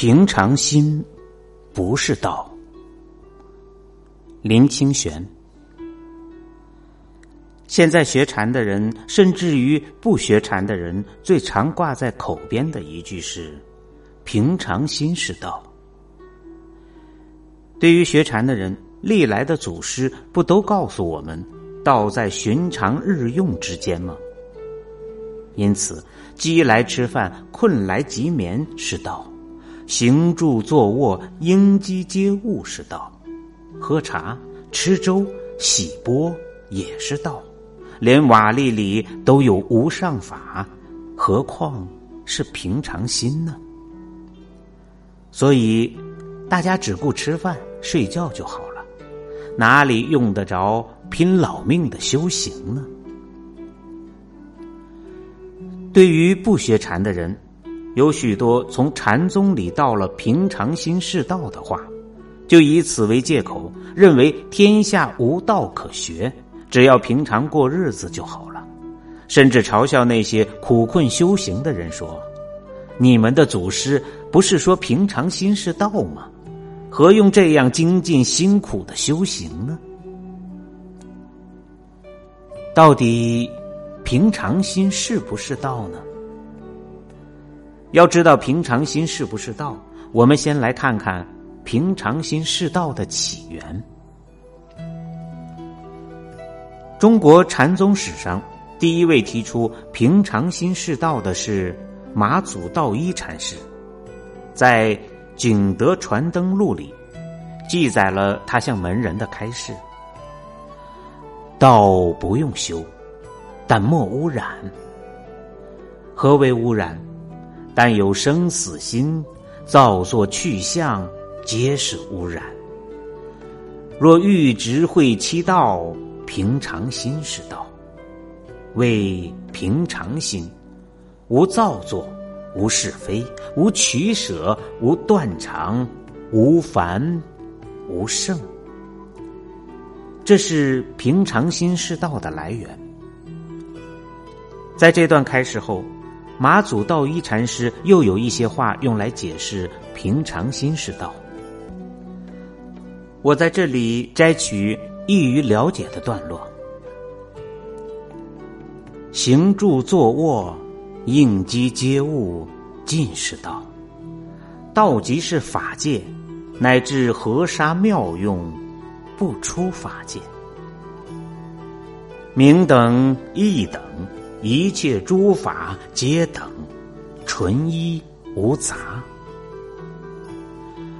平常心不是道。林清玄。现在学禅的人，甚至于不学禅的人，最常挂在口边的一句是：“平常心是道。”对于学禅的人，历来的祖师不都告诉我们，道在寻常日用之间吗？因此，饥来吃饭，困来即眠是道；行住坐卧，应机接物是道；喝茶、吃粥、洗钵也是道。连瓦砾里都有无上法，何况是平常心呢？所以，大家只顾吃饭睡觉就好了，哪里用得着拼老命的修行呢？对于不学禅的人，有许多从禅宗里到了平常心是道的话，就以此为借口，认为天下无道可学。只要平常过日子就好了，甚至嘲笑那些苦困修行的人说：“你们的祖师不是说平常心是道吗？何用这样精进辛苦的修行呢？”到底平常心是不是道呢？要知道平常心是不是道，我们先来看看平常心是道的起源。中国禅宗史上第一位提出平常心是道的是马祖道一禅师，在《景德传灯录》里记载了他向门人的开示：“道不用修，但莫污染。何为污染？但有生死心，造作去向，皆是污染。若欲直会其道。”平常心是道，为平常心，无造作，无是非，无取舍，无断肠，无烦，无胜。这是平常心是道的来源。在这段开始后，马祖道一禅师又有一些话用来解释平常心是道。我在这里摘取。易于了解的段落：行住坐卧，应机接物，尽是道。道即是法界，乃至河沙妙用，不出法界。明等义等，一切诸法皆等，纯一无杂。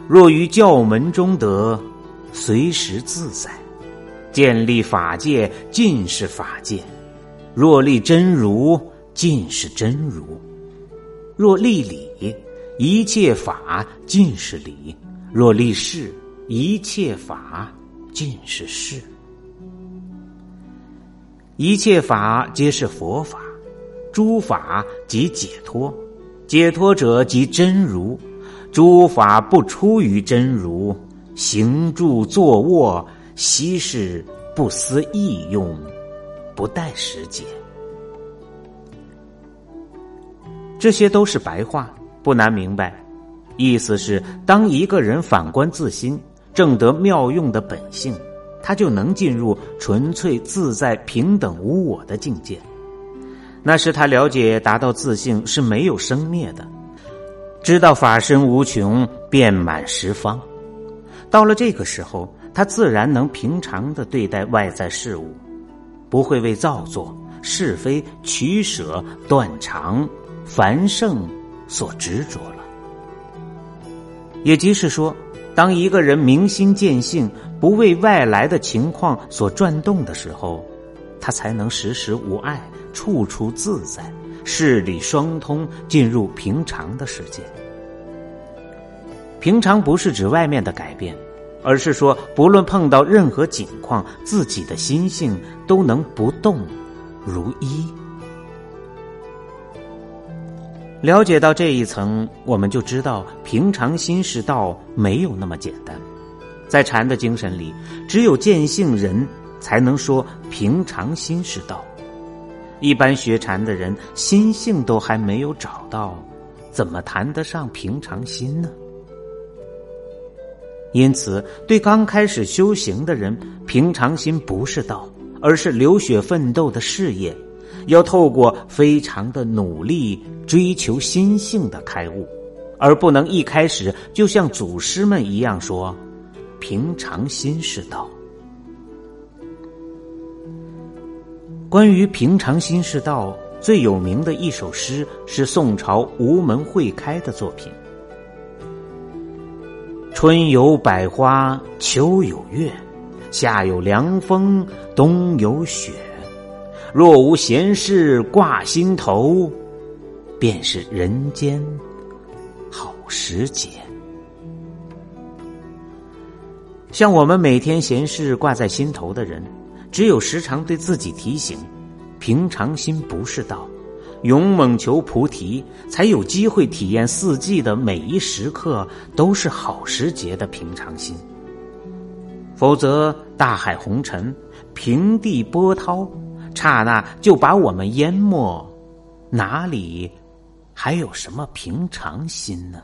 若于教门中得，随时自在。建立法界，尽是法界；若立真如，尽是真如；若立理，一切法尽是理；若立事，一切法尽是事。一切法皆是佛法，诸法即解脱，解脱者即真如，诸法不出于真如，行住坐卧。昔是不思意用，不待时节。这些都是白话，不难明白。意思是，当一个人反观自心，正得妙用的本性，他就能进入纯粹自在、平等无我的境界。那是他了解达到自性是没有生灭的，知道法身无穷，遍满十方。到了这个时候。他自然能平常的对待外在事物，不会为造作、是非、取舍、断肠、繁盛所执着了。也即是说，当一个人明心见性，不为外来的情况所转动的时候，他才能时时无碍，处处自在，事理双通，进入平常的世界。平常不是指外面的改变。而是说，不论碰到任何景况，自己的心性都能不动如一。了解到这一层，我们就知道平常心是道没有那么简单。在禅的精神里，只有见性人才能说平常心是道。一般学禅的人心性都还没有找到，怎么谈得上平常心呢？因此，对刚开始修行的人，平常心不是道，而是流血奋斗的事业。要透过非常的努力，追求心性的开悟，而不能一开始就像祖师们一样说：“平常心是道。”关于平常心是道，最有名的一首诗是宋朝吴门会开的作品。春有百花，秋有月，夏有凉风，冬有雪。若无闲事挂心头，便是人间好时节。像我们每天闲事挂在心头的人，只有时常对自己提醒：平常心不是道。勇猛求菩提，才有机会体验四季的每一时刻都是好时节的平常心。否则，大海红尘，平地波涛，刹那就把我们淹没，哪里还有什么平常心呢？